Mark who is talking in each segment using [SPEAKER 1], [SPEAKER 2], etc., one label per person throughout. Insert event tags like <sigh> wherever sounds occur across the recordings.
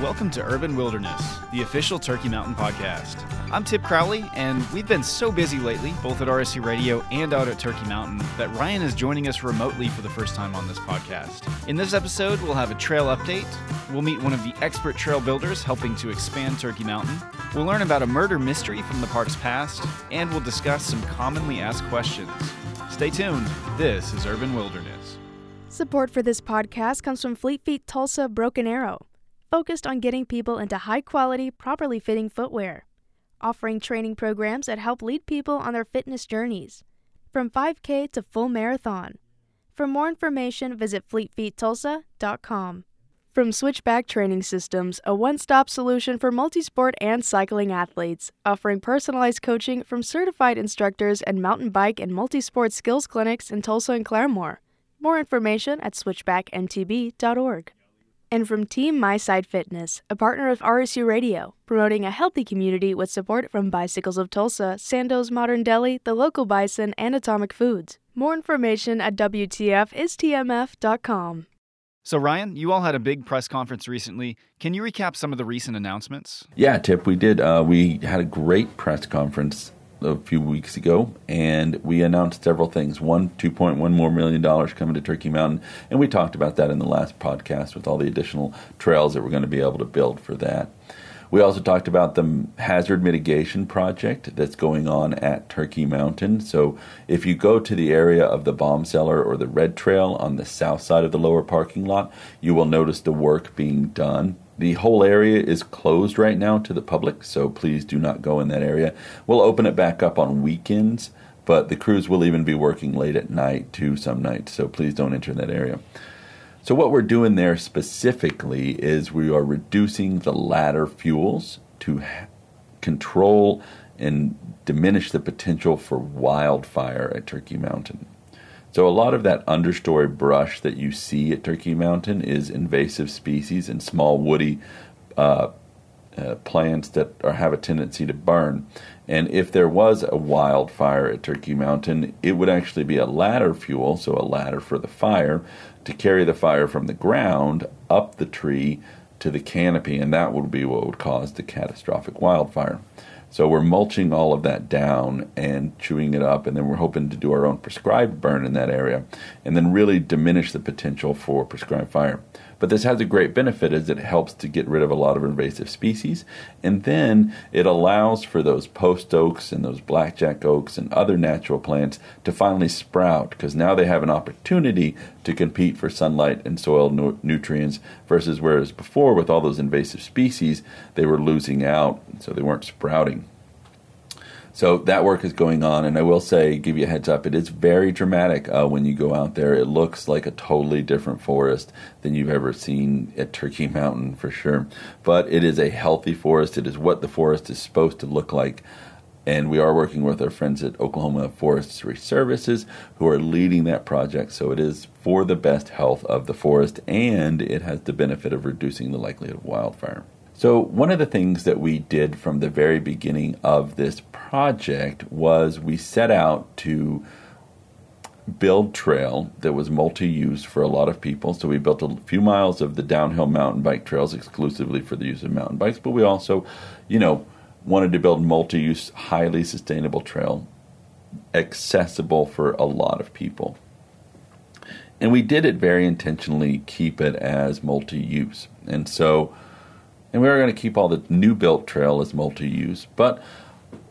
[SPEAKER 1] Welcome to Urban Wilderness, the official Turkey Mountain podcast. I'm Tip Crowley, and we've been so busy lately, both at RSU Radio and out at Turkey Mountain, that Ryan is joining us remotely for the first time on this podcast. In this episode, we'll have a trail update. We'll meet one of the expert trail builders helping to expand Turkey Mountain. We'll learn about a murder mystery from the park's past, and we'll discuss some commonly asked questions. Stay tuned. This is Urban Wilderness.
[SPEAKER 2] Support for this podcast comes from Fleet Feet Tulsa Broken Arrow focused on getting people into high quality, properly fitting footwear, offering training programs that help lead people on their fitness journeys, from 5K to full marathon. For more information, visit fleetfeettulsa.com. From Switchback Training Systems, a one stop solution for multisport and cycling athletes, offering personalized coaching from certified instructors and mountain bike and multisport skills clinics in Tulsa and Claremore. More information at switchbackmtb.org and from Team My Side Fitness, a partner of RSU Radio, promoting a healthy community with support from Bicycles of Tulsa, Sandoz Modern Deli, The Local Bison, and Atomic Foods. More information at WTFistTMF.com.
[SPEAKER 1] So, Ryan, you all had a big press conference recently. Can you recap some of the recent announcements?
[SPEAKER 3] Yeah, Tip, we did. Uh, we had a great press conference a few weeks ago, and we announced several things. One, two point one more million dollars coming to Turkey Mountain, and we talked about that in the last podcast with all the additional trails that we're going to be able to build for that. We also talked about the hazard mitigation project that's going on at Turkey Mountain. So, if you go to the area of the bomb cellar or the red trail on the south side of the lower parking lot, you will notice the work being done the whole area is closed right now to the public, so please do not go in that area. We'll open it back up on weekends, but the crews will even be working late at night too some nights, so please don't enter that area. So, what we're doing there specifically is we are reducing the ladder fuels to control and diminish the potential for wildfire at Turkey Mountain. So a lot of that understory brush that you see at Turkey Mountain is invasive species and small woody uh, uh, plants that are, have a tendency to burn. And if there was a wildfire at Turkey Mountain, it would actually be a ladder fuel, so a ladder for the fire, to carry the fire from the ground up the tree to the canopy, and that would be what would cause the catastrophic wildfire. So we're mulching all of that down and chewing it up, and then we're hoping to do our own prescribed burn in that area, and then really diminish the potential for prescribed fire. But this has a great benefit as it helps to get rid of a lot of invasive species, and then it allows for those post oaks and those blackjack oaks and other natural plants to finally sprout because now they have an opportunity to compete for sunlight and soil nu- nutrients versus whereas before with all those invasive species they were losing out, so they weren't sprouting. So that work is going on, and I will say, give you a heads up, it is very dramatic uh, when you go out there. It looks like a totally different forest than you've ever seen at Turkey <laughs> Mountain for sure. But it is a healthy forest. It is what the forest is supposed to look like. And we are working with our friends at Oklahoma Forestry Services who are leading that project. So it is for the best health of the forest, and it has the benefit of reducing the likelihood of wildfire. So, one of the things that we did from the very beginning of this project was we set out to build trail that was multi-use for a lot of people. So we built a few miles of the downhill mountain bike trails exclusively for the use of mountain bikes, but we also, you know, wanted to build multi-use, highly sustainable trail accessible for a lot of people. And we did it very intentionally keep it as multi-use. And so and we are going to keep all the new built trail as multi-use, but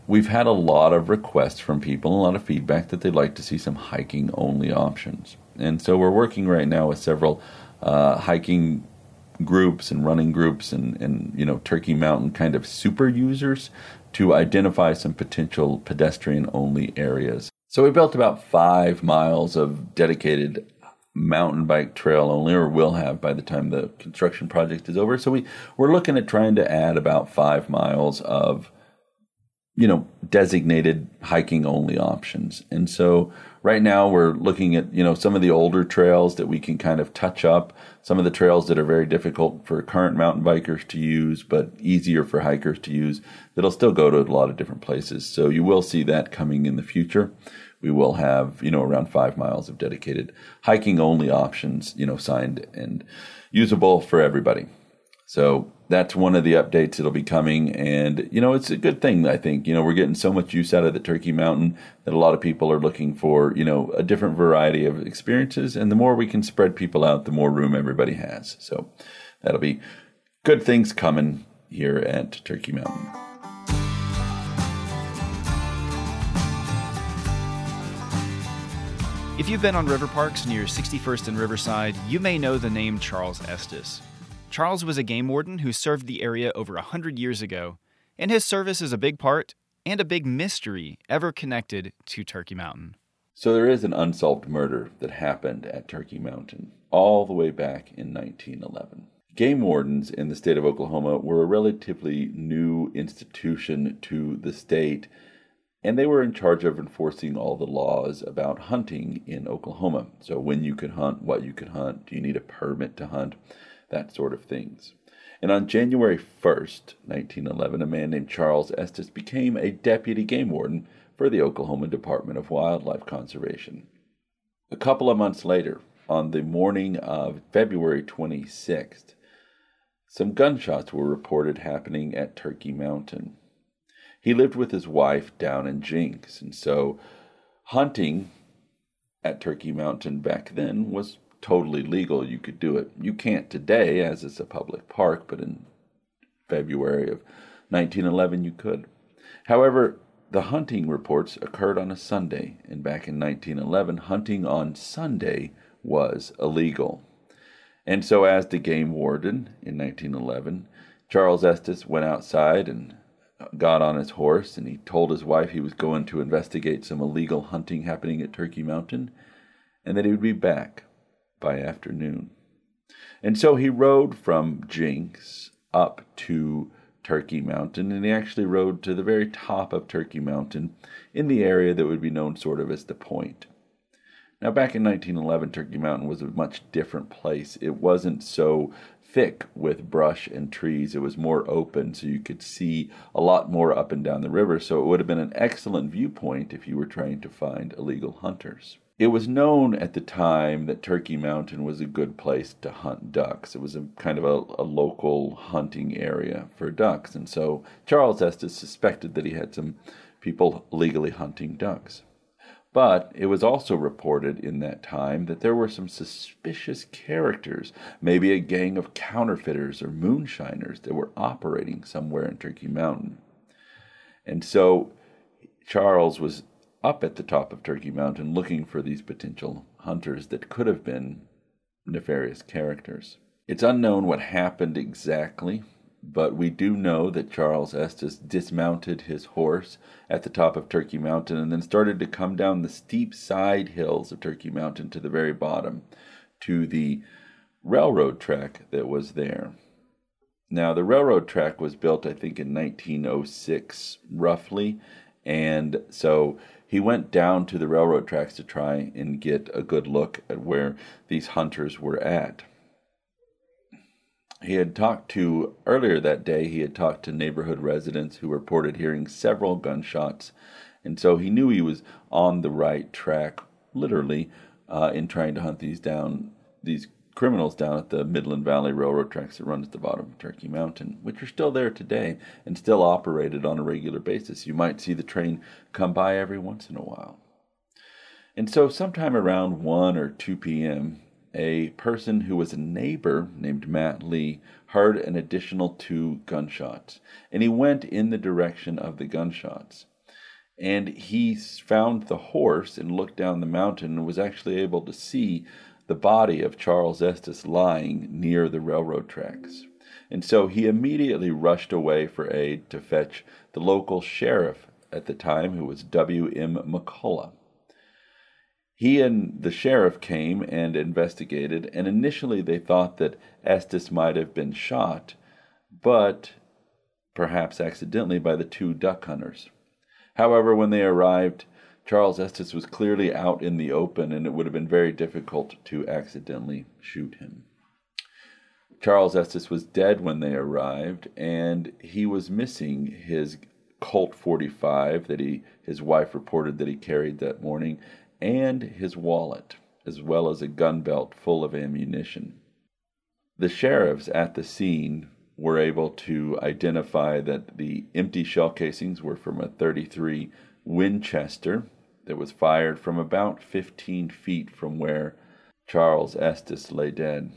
[SPEAKER 3] we've had a lot of requests from people, a lot of feedback that they'd like to see some hiking only options. And so we're working right now with several uh, hiking groups and running groups and, and you know Turkey Mountain kind of super users to identify some potential pedestrian only areas. So we built about five miles of dedicated mountain bike trail only, or will have by the time the construction project is over. So we we're looking at trying to add about five miles of you know designated hiking only options. And so right now we're looking at you know some of the older trails that we can kind of touch up, some of the trails that are very difficult for current mountain bikers to use, but easier for hikers to use. That'll still go to a lot of different places. So you will see that coming in the future we will have you know around five miles of dedicated hiking only options you know signed and usable for everybody so that's one of the updates that'll be coming. And, you know, it's a good thing, I think. You know, we're getting so much use out of the Turkey Mountain that a lot of people are looking for, you know, a different variety of experiences. And the more we can spread people out, the more room everybody has. So that'll be good things coming here at Turkey Mountain.
[SPEAKER 1] If you've been on river parks near 61st and Riverside, you may know the name Charles Estes. Charles was a game warden who served the area over a 100 years ago, and his service is a big part and a big mystery ever connected to Turkey Mountain.
[SPEAKER 3] So there is an unsolved murder that happened at Turkey Mountain all the way back in 1911. Game wardens in the state of Oklahoma were a relatively new institution to the state, and they were in charge of enforcing all the laws about hunting in Oklahoma. So, when you could hunt, what you could hunt, do you need a permit to hunt? That sort of things. And on January 1st, 1911, a man named Charles Estes became a deputy game warden for the Oklahoma Department of Wildlife Conservation. A couple of months later, on the morning of February 26th, some gunshots were reported happening at Turkey Mountain. He lived with his wife down in Jenks, and so hunting at Turkey Mountain back then was totally legal, you could do it. You can't today, as it's a public park, but in February of 1911 you could. However, the hunting reports occurred on a Sunday, and back in 1911, hunting on Sunday was illegal. And so, as the game warden in 1911, Charles Estes went outside and got on his horse and he told his wife he was going to investigate some illegal hunting happening at Turkey Mountain and that he would be back by afternoon. And so he rode from Jenks up to Turkey Mountain, and he actually rode to the very top of Turkey Mountain in the area that would be known sort of as the Point. Now, back in 1911, Turkey Mountain was a much different place. It wasn't so thick with brush and trees. It was more open, so you could see a lot more up and down the river. So it would have been an excellent viewpoint if you were trying to find illegal hunters. It was known at the time that Turkey Mountain was a good place to hunt ducks. It was a kind of a, a, local hunting area for ducks. And so Charles Estes suspected that he had some people legally hunting ducks. But it was also reported in that time that there were some suspicious characters, maybe a gang of counterfeiters or moonshiners that were operating somewhere in Turkey Mountain. And so Charles was up at the top of Turkey Mountain looking for these potential hunters that could have been nefarious characters. It's unknown what happened exactly, but we do know that Charles Estes dismounted his horse at the top of Turkey Mountain and then started to come down the steep side hills of Turkey Mountain to the very bottom to the railroad track that was there. Now, the railroad track was built, I think, in 1906, roughly, and so he went down to the railroad tracks to try and get a good look at where these hunters were at. He had talked to, earlier that day, he had talked to neighborhood residents who reported hearing several gunshots, and so he knew he was on the right track, literally, uh, in trying to hunt these down, these criminals down at the Midland Valley Railroad tracks that run at the bottom of Turkey Mountain, which are still there today and still operated on a regular basis. You might see the train come by every once in a while. And so, sometime around 1 or 2 p.m., a person who was a neighbor named Matt Lee heard an additional two gunshots, and he went in the direction of the gunshots. And he found the horse and looked down the mountain and was actually able to see the body of Charles Estes lying near the railroad tracks. And so he immediately rushed away for aid to fetch the local sheriff at the time, who was W.M. McCullough. He and the sheriff came and investigated, and initially they thought that Estes might have been shot, but perhaps accidentally by the two duck hunters. However, when they arrived, Charles Estes was clearly out in the open, and it would have been very difficult to accidentally shoot him. Charles Estes was dead when they arrived, and he was missing his Colt 45 that he his wife reported that he carried that morning, and his wallet, as well as a gun belt full of ammunition. The sheriffs at the scene were able to identify that the empty shell casings were from a 33 Winchester that was fired from about 15 feet from where Charles Estes lay dead.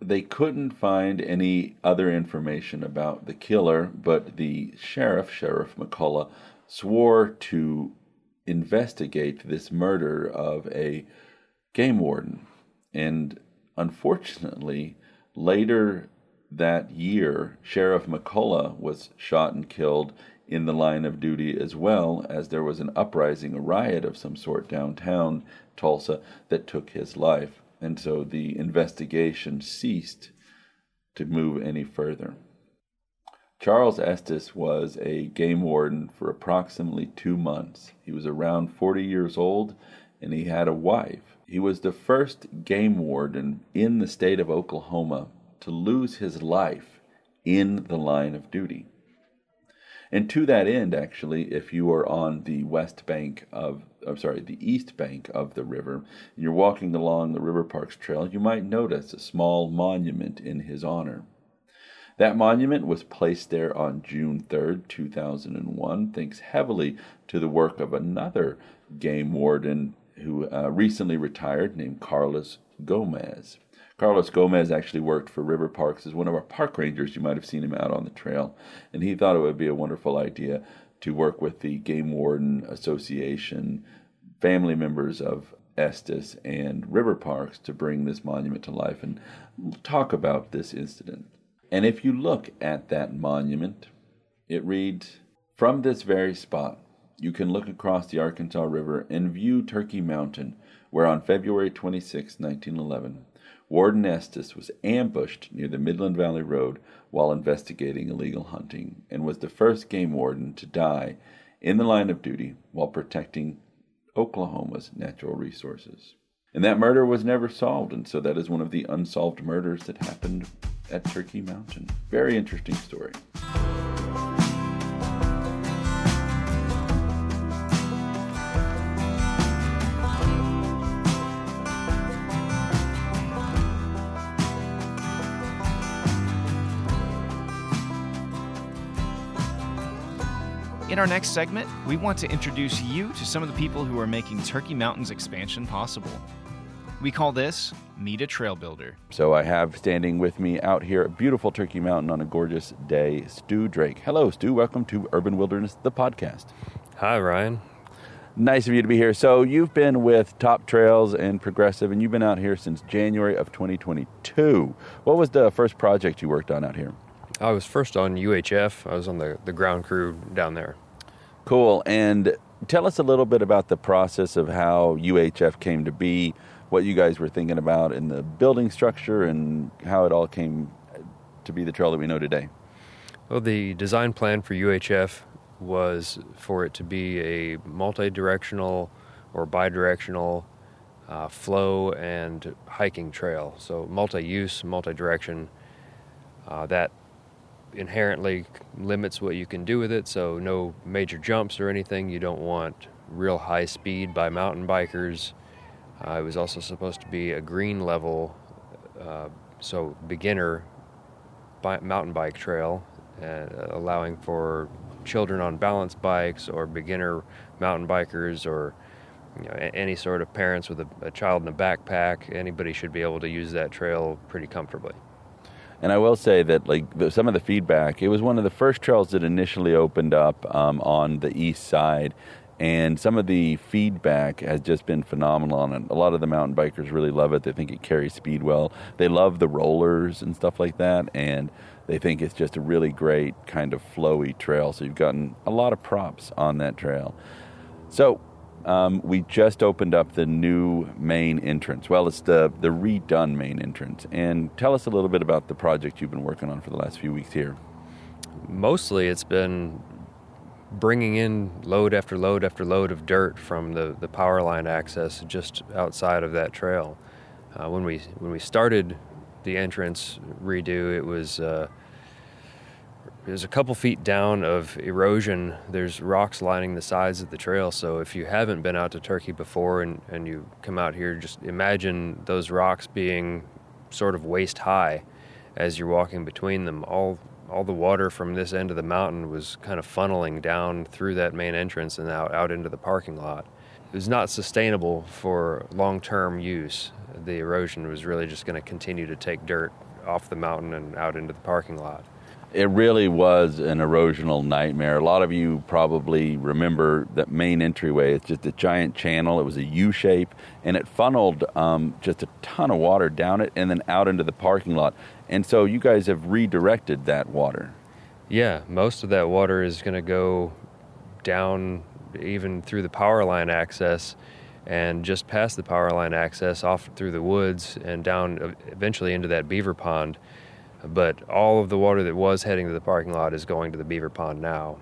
[SPEAKER 3] They couldn't find any other information about the killer, but the sheriff, Sheriff McCullough, swore to investigate this murder of a game warden. And unfortunately, later that year, Sheriff McCullough was shot and killed in the line of duty as well as there was an uprising, a riot of some sort downtown Tulsa that took his life. And so the investigation ceased to move any further. Charles Estes was a game warden for approximately two months. He was around 40 years old and he had a wife. He was the first game warden in the state of Oklahoma to lose his life in the line of duty. And to that end, actually, if you are on the west bank of, I'm sorry, the east bank of the river, and you're walking along the River Parks Trail, you might notice a small monument in his honor. That monument was placed there on June 3rd, 2001, thanks heavily to the work of another game warden who uh, recently retired named Carlos Gomez. Carlos Gomez actually worked for River Parks as one of our park rangers. You might have seen him out on the trail. And he thought it would be a wonderful idea to work with the Game Warden Association, family members of Estes, and River Parks to bring this monument to life and talk about this incident. And if you look at that monument, it reads From this very spot, you can look across the Arkansas River and view Turkey Mountain, where on February 26, 1911, Warden Estes was ambushed near the Midland Valley Road while investigating illegal hunting and was the first game warden to die in the line of duty while protecting Oklahoma's natural resources. And that murder was never solved, and so that is one of the unsolved murders that happened at Turkey Mountain. Very interesting story.
[SPEAKER 1] In our next segment, we want to introduce you to some of the people who are making Turkey Mountain's expansion possible. We call this Meet a Trail Builder.
[SPEAKER 3] So I have standing with me out here at beautiful Turkey Mountain on a gorgeous day, Stu Drake. Hello, Stu. Welcome to Urban Wilderness, the podcast.
[SPEAKER 4] Hi, Ryan.
[SPEAKER 3] Nice of you to be here. So you've been with Top Trails and Progressive, and you've been out here since January of 2022. What was the first project you worked on out here?
[SPEAKER 4] I was first on UHF. I was on the, the ground crew down there.
[SPEAKER 3] Cool. And tell us a little bit about the process of how UHF came to be, what you guys were thinking about in the building structure, and how it all came to be the trail that we know today.
[SPEAKER 4] Well, the design plan for UHF was for it to be a multi directional or bi directional uh, flow and hiking trail. So, multi use, multi direction. Uh, that inherently limits what you can do with it, so no major jumps or anything. You don't want real high speed by mountain bikers. Uh, it was also supposed to be a green level, uh, so beginner bi- mountain bike trail, uh, allowing for children on balance bikes or beginner mountain bikers or you know, any sort of parents with a, a child in a backpack. Anybody should be able to use that trail pretty comfortably.
[SPEAKER 3] And I will say that, like the, some of the feedback, it was one of the first trails that initially opened up um, on the east side, and some of the feedback has just been phenomenal on it. A lot of the mountain bikers really love it. They think it carries speed well. They love the rollers and stuff like that, and they think it's just a really great kind of flowy trail. So you've gotten a lot of props on that trail. So um, we just opened up the new main entrance. Well, it's the, the redone main entrance. And tell us a little bit about the project you've been working on for the last few weeks here.
[SPEAKER 4] Mostly it's been bringing in load after load after load of dirt from the, the power line access just outside of that trail. Uh, when we when we started the entrance redo, it was uh, there's a couple feet down of erosion. There's rocks lining the sides of the trail. So if you haven't been out to Turkey before and, and you come out here, just imagine those rocks being sort of waist high as you're walking between them. All all the water from this end of the mountain was kind of funneling down through that main entrance and out, out into the parking lot. It was not sustainable for long term use. The erosion was really just going to continue to take dirt off the mountain and out into the parking lot.
[SPEAKER 3] It really was an erosional nightmare. A lot of you probably remember that main entryway. It's just a giant channel. It was a U shape, and it funneled um, just a ton of water down it and then out into the parking lot. And so you guys have redirected that water.
[SPEAKER 4] Yeah, most of that water is going to go down even through the power line access and just past the power line access off through the woods and down eventually into that beaver pond but all of the water that was heading to the parking lot is going to the beaver pond now.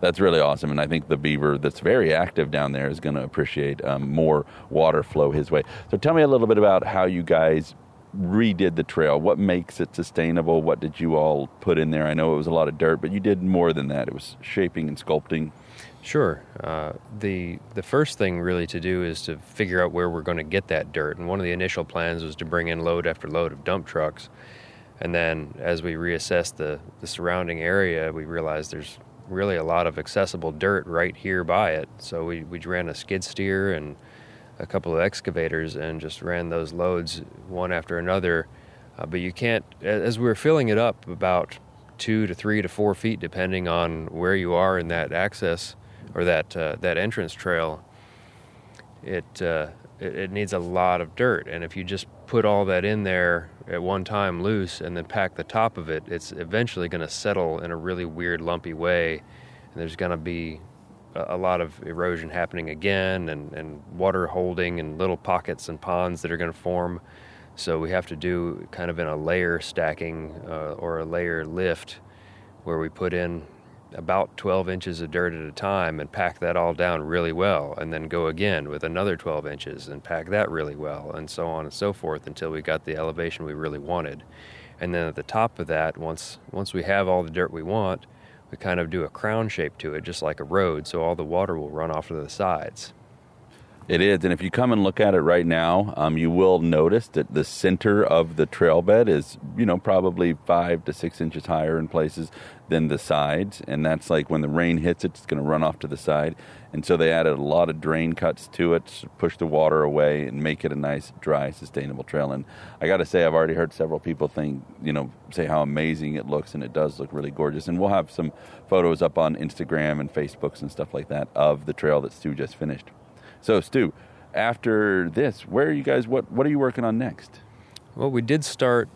[SPEAKER 3] That's really awesome, and I think the beaver that's very active down there is going to appreciate um, more water flow his way. So, tell me a little bit about how you guys redid the trail. What makes it sustainable? What did you all put in there? I know it was a lot of dirt, but you did more than that. It was shaping and sculpting.
[SPEAKER 4] Sure. Uh, the the first thing really to do is to figure out where we're going to get that dirt. And one of the initial plans was to bring in load after load of dump trucks and then as we reassessed the, the surrounding area, we realized there's really a lot of accessible dirt right here by it. So we, we ran a skid steer and a couple of excavators and just ran those loads one after another. Uh, but you can't, as we were filling it up about two to three to four feet, depending on where you are in that access or that uh, that entrance trail, it, uh, it it needs a lot of dirt. And if you just put all that in there at one time loose and then pack the top of it, it's eventually going to settle in a really weird, lumpy way. And there's going to be a, lot of erosion happening again and, and water holding and little pockets and ponds that are going to form. So we have to do kind of in a layer stacking uh, or a layer lift where we put in about 12 inches of dirt at a time and pack that all down really well, and then go again with another 12 inches and pack that really well, and so on and so forth until we got the elevation we really wanted. And then at the top of that, once once we have all the dirt we want, we kind of do a crown shape to it, just like a road, so all the water will run off to the sides.
[SPEAKER 3] It is, and if you come and look at it right now, um, you will notice that the center of the trail bed is, you know, probably five to six inches higher in places than the sides, and that's like when the rain hits it, it's going to run off to the side, and so they added a lot of drain cuts to it, to push the water away, and make it a nice, dry, sustainable trail. And I got to say, I've already heard several people think, you know, say how amazing it looks, and it does look really gorgeous. And we'll have some photos up on Instagram and Facebooks and stuff like that of the trail that Stu just finished. So, Stu, after this, where are you guys? What What are you working on next?
[SPEAKER 4] Well, we did start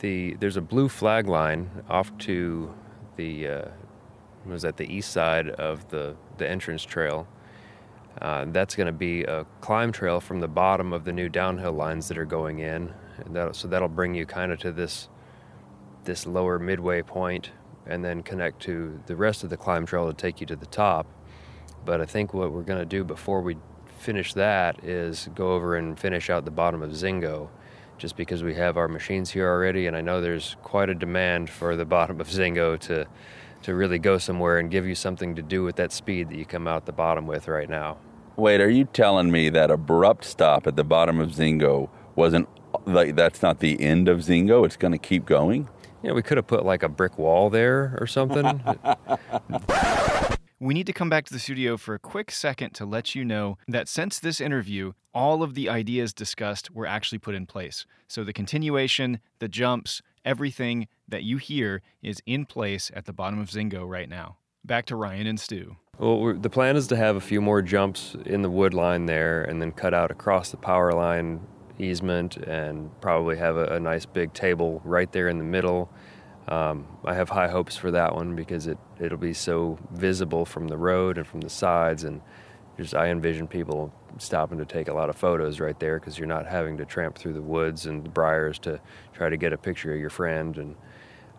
[SPEAKER 4] the. There's a blue flag line off to the. Uh, was at the east side of the the entrance trail. Uh, that's going to be a climb trail from the bottom of the new downhill lines that are going in. That'll, so that'll bring you kind of to this this lower midway point, and then connect to the rest of the climb trail to take you to the top. But I think what we're going to do before we finish that is go over and finish out the bottom of Zingo, just because we have our machines here already, and I know there's quite a demand for the <laughs> bottom of Zingo to to really go somewhere and give you something to do with that speed that you come out the bottom with right now.
[SPEAKER 3] Wait, are you telling me that abrupt stop at the bottom of Zingo wasn't like that's not the end of Zingo? It's going to keep going.
[SPEAKER 4] Yeah, we could have put like a brick wall there or something. <laughs>
[SPEAKER 1] We need to come back to the studio for a quick second to let you know that since this interview, all of the ideas discussed were actually put in place. So the continuation, the jumps, everything that you hear is in place at the bottom of Zingo right now. Back to Ryan and Stu.
[SPEAKER 4] Well, the plan is to have a few more jumps in the wood line there and then cut out across the power line easement and probably have a, a nice big table right there in the middle um, I have high hopes for that one because it it'll be so visible from the road and from the sides, and just I envision people stopping to take a lot of photos right there because you're not having to tramp through the woods and the briars to try to get a picture of your friend, and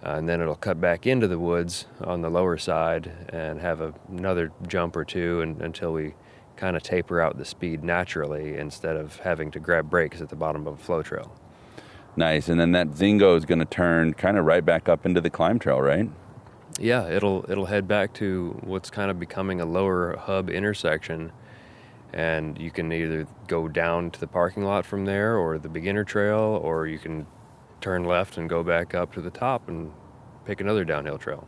[SPEAKER 4] uh, and then it'll cut back into the woods on the lower side and have a, another jump or two and, until we kind of taper out the speed naturally instead of having to grab brakes at the bottom of a flow trail.
[SPEAKER 3] Nice. And then that Zingo is going to turn kind of right back up into the climb trail, right?
[SPEAKER 4] Yeah, it'll it'll head back to what's kind of becoming a lower hub intersection, and you can either go down to the parking lot from there, or the beginner trail, or you can turn left and go back up to the top and pick another downhill trail.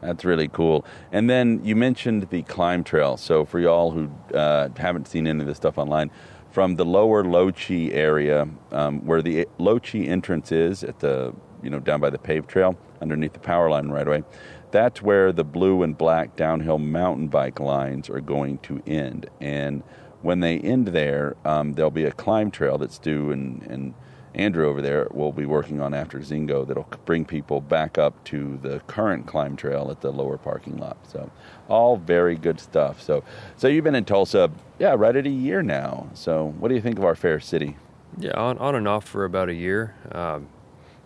[SPEAKER 3] That's really cool. And then you mentioned the climb trail. So for y'all who uh, haven't seen any of this stuff online, from the lower Lochi area, um, where the Lochi entrance is at the you know down by the paved trail underneath the power line right away, that's where the blue and black downhill mountain bike lines are going to end. And when they end there, um, there'll be a climb trail that Stu and and Andrew over there will be working on after Zingo that'll bring people back up to the current climb trail at the lower parking lot. So, all very good stuff. So, so you've been in Tulsa, yeah, right at a year now. So, what do you think of our fair city?
[SPEAKER 4] Yeah, on, on and off for about a year. Um,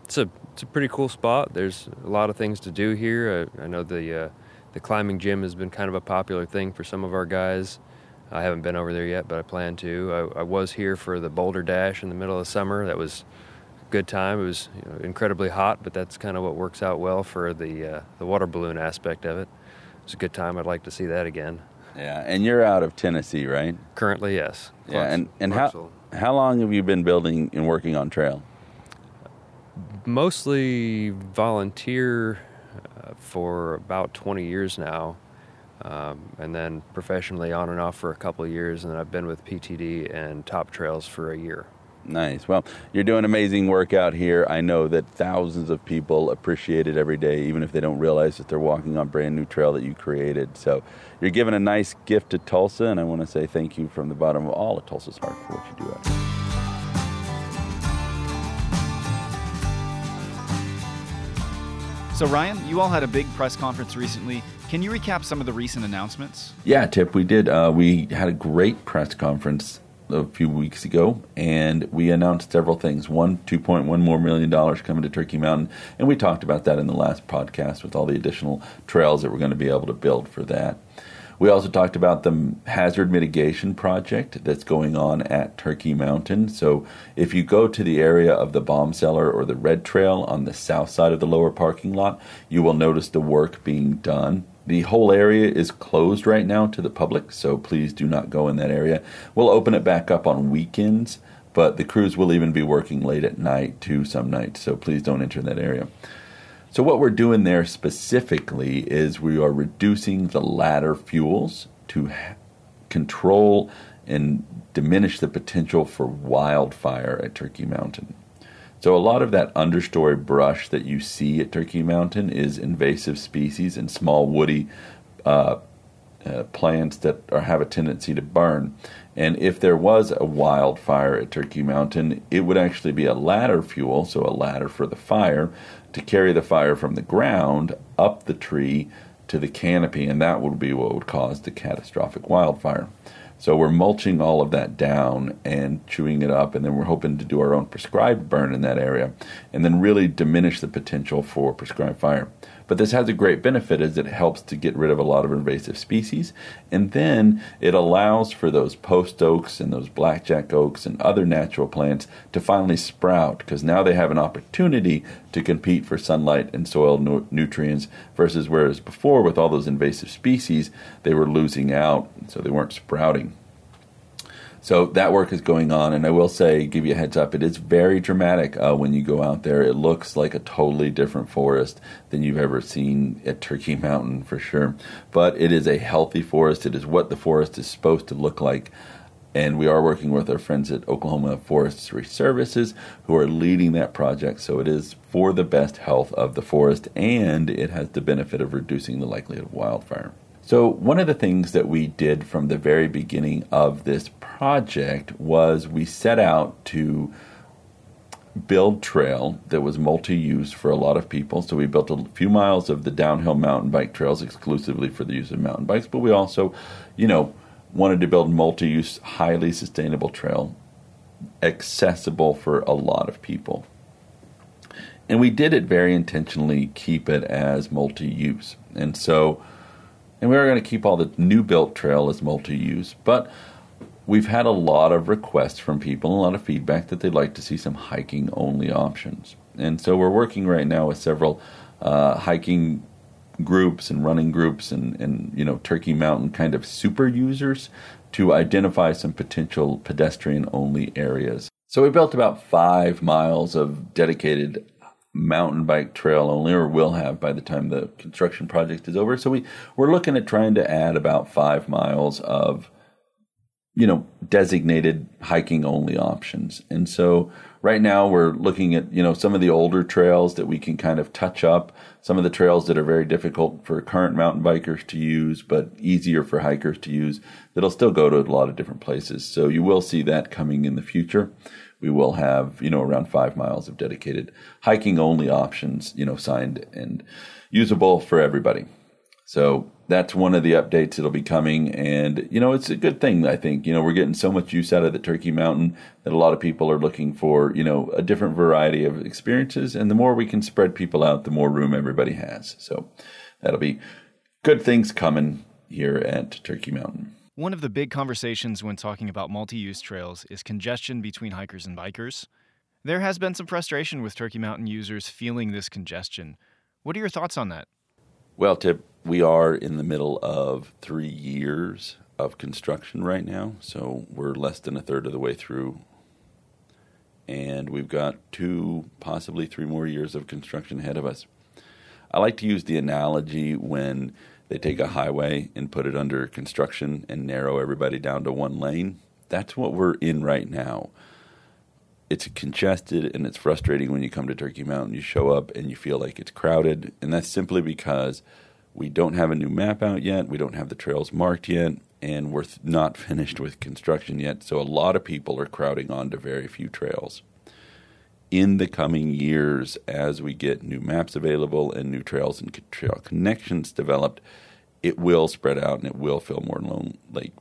[SPEAKER 4] it's a it's a pretty cool spot. There's a lot of things to do here. I, I know the uh, the climbing gym has been kind of a popular thing for some of our guys. I haven't been over there yet, but I plan to. I, I, was here for the Boulder Dash in the middle of summer. That was a good time. It was you know, incredibly hot, but that's kind of what works out well for the uh, the water balloon aspect of it. It's a good time. I'd like to see that again.
[SPEAKER 3] Yeah, and you're out of Tennessee, right?
[SPEAKER 4] Currently, yes.
[SPEAKER 3] yeah, and and how how long have you been building and working on trail?
[SPEAKER 4] Mostly volunteer uh, for about 20 years now. Um, and then professionally on and off for a couple of years, and then I've been with PTD and Top Trails for a year.
[SPEAKER 3] Nice. Well, you're doing amazing work out here. I know that thousands of people appreciate it every day, even if they don't realize that they're walking on brand new trail that you created. So you're giving a nice gift to Tulsa, and I want to say thank you from the bottom of all of Tulsa's heart for what you do out here.
[SPEAKER 1] So, Ryan, you all had a big press conference recently. Can you recap some of the recent announcements?
[SPEAKER 3] Yeah, Tip, we did. Uh, we had a great press conference a few weeks ago, and we announced several things. One, two point one more million dollars coming to Turkey Mountain, and we talked about that in the last podcast with all the additional trails that we're going to be able to build for that. We also talked about the hazard mitigation project that's going on at Turkey Mountain. So, if you go to the area of the bomb cellar or the red trail on the south side of the lower parking lot, you will notice the work being done. The whole area is closed right now to the public, so please do not go in that area. We'll open it back up on weekends, but the crews will even be working late at night too some nights, so please don't enter that area. So, what we're doing there specifically is we are reducing the ladder fuels to control and diminish the potential for wildfire at Turkey Mountain. So, a lot of that understory brush that you see at Turkey Mountain is invasive species and small woody uh, uh, plants that are, have a tendency to burn. And if there was a wildfire at Turkey Mountain, it would actually be a ladder fuel, so a ladder for the fire, to carry the fire from the ground up the tree to the canopy, and that would be what would cause the catastrophic wildfire. So we're mulching all of that down and chewing it up, and then we're hoping to do our own prescribed burn in that area, and then really diminish the potential for prescribed fire. But this has a great benefit is it helps to get rid of a lot of invasive species, and then it allows for those post oaks and those blackjack oaks and other natural plants to finally sprout because now they have an opportunity to compete for sunlight and soil nu- nutrients versus whereas before with all those invasive species they were losing out, so they weren't sprouting. So that work is going on, and I will say, give you a heads up, it is very dramatic uh, when you go out there. It looks like a totally different forest than you've ever seen at Turkey <laughs> Mountain for sure. But it is a healthy forest. It is what the forest is supposed to look like. And we are working with our friends at Oklahoma Forestry Services who are leading that project. So it is for the best health of the forest, and it has the benefit of reducing the likelihood of wildfire. So, one of the things that we did from the very beginning of this project was we set out to build trail that was multi-use for a lot of people. So we built a few miles of the downhill mountain bike trails exclusively for the use of mountain bikes, but we also, you know, wanted to build multi-use, highly sustainable trail accessible for a lot of people. And we did it very intentionally keep it as multi-use. And so and we are going to keep all the new built trail as multi-use, but we've had a lot of requests from people, a lot of feedback that they'd like to see some hiking only options. And so we're working right now with several uh, hiking groups and running groups and, and you know Turkey Mountain kind of super users to identify some potential pedestrian only areas. So we built about five miles of dedicated mountain bike trail only, or will have by the time the construction project is over. So we we're looking at trying to add about five miles of you know designated hiking only options, and so right now we're looking at you know some of the older trails that we can kind of touch up some of the trails that are very difficult for current mountain bikers to use but easier for hikers to use that'll still go to a lot of different places. So you will see that coming in the future. We will have you know around five miles of dedicated hiking only options you know signed and usable for everybody. So that's one of the updates that'll be coming. And, you know, it's a good thing, I think. You know, we're getting so much use out of the Turkey Mountain that a lot of people are looking for, you know, a different variety of experiences. And the more we can spread people out, the more room everybody has. So that'll be good things coming here at Turkey Mountain.
[SPEAKER 1] One of the big conversations when talking about multi use trails is congestion between hikers and bikers. There has been some frustration with Turkey Mountain users feeling this congestion. What are your thoughts on that?
[SPEAKER 3] Well, Tip, we are in the middle of three years of construction right now, so we're less than a third of the way through. And we've got two, possibly three more years of construction ahead of us. I like to use the analogy when they take a highway and put it under construction and narrow everybody down to one lane. That's what we're in right now it's congested and it's frustrating when you come to Turkey Mountain. You show up and you feel like it's crowded, and that's simply because we don't have a new map out yet. We don't have the trails marked yet, and we're not <laughs> finished with construction yet. So a lot of people are crowding onto very few trails. In the coming years, as we get new maps available and new trails and trail connections developed, it will spread out and it will feel more lone, like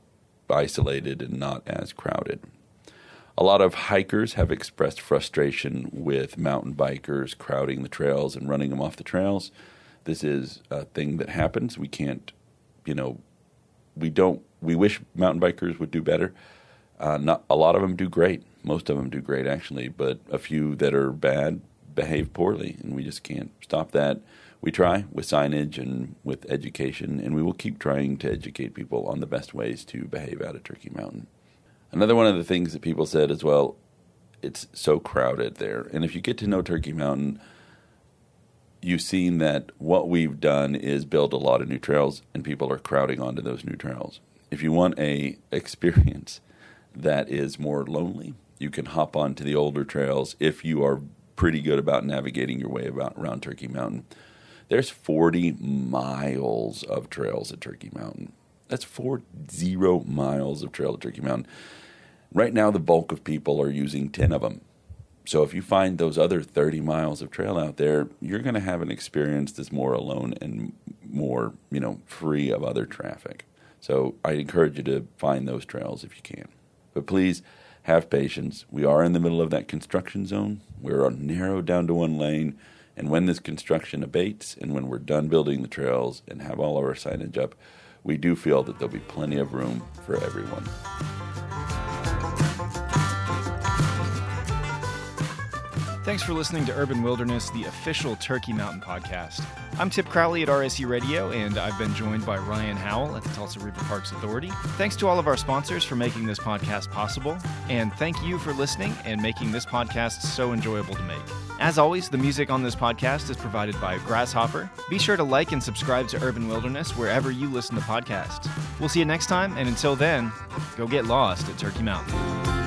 [SPEAKER 3] isolated and not as crowded. A lot of hikers have expressed frustration with mountain bikers crowding the trails and running them off the trails. This is a thing that happens. We can't, you know, we don't. We wish mountain bikers would do better. Uh, not a lot of them do great. Most of them do great actually, but a few that are bad behave poorly, and we just can't stop that. We try with signage and with education, and we will keep trying to educate people on the best ways to behave out of Turkey Mountain. Another one of the things that people said as well, it's so crowded there. And if you get to know Turkey Mountain, you've seen that what we've done is build a lot of new trails and people are crowding onto those new trails. If you want a <laughs> experience that is more lonely, you can hop onto the older trails if you are pretty good about navigating your way about around Turkey Mountain. There's 40 miles of trails at Turkey Mountain. That's four zero miles of trail to Turkey Mountain. Right now, the bulk of people are using 10 of them. So if you find those other 30 miles of trail out there, you're going to have an experience that's more alone and more, you know, free of other traffic. So I encourage you to find those trails if you can. But please have patience. We are in the middle of that construction zone. We're narrowed down to one lane. And when this construction abates and when we're done building the trails and have all of our signage up, we do feel that there'll be plenty of room for everyone.
[SPEAKER 1] Thanks for listening to Urban Wilderness, the official Turkey Mountain podcast. I'm Tip Crowley at RSU Radio, and I've been joined by Ryan Howell at the Tulsa River Parks Authority. Thanks to all of our sponsors for making this podcast possible, and thank you for listening and making this podcast so enjoyable to make. As always, the music on this podcast is provided by Grasshopper. Be sure to like and subscribe to Urban Wilderness wherever you listen to podcasts. We'll see you next time, and until then, go get lost at Turkey Mountain.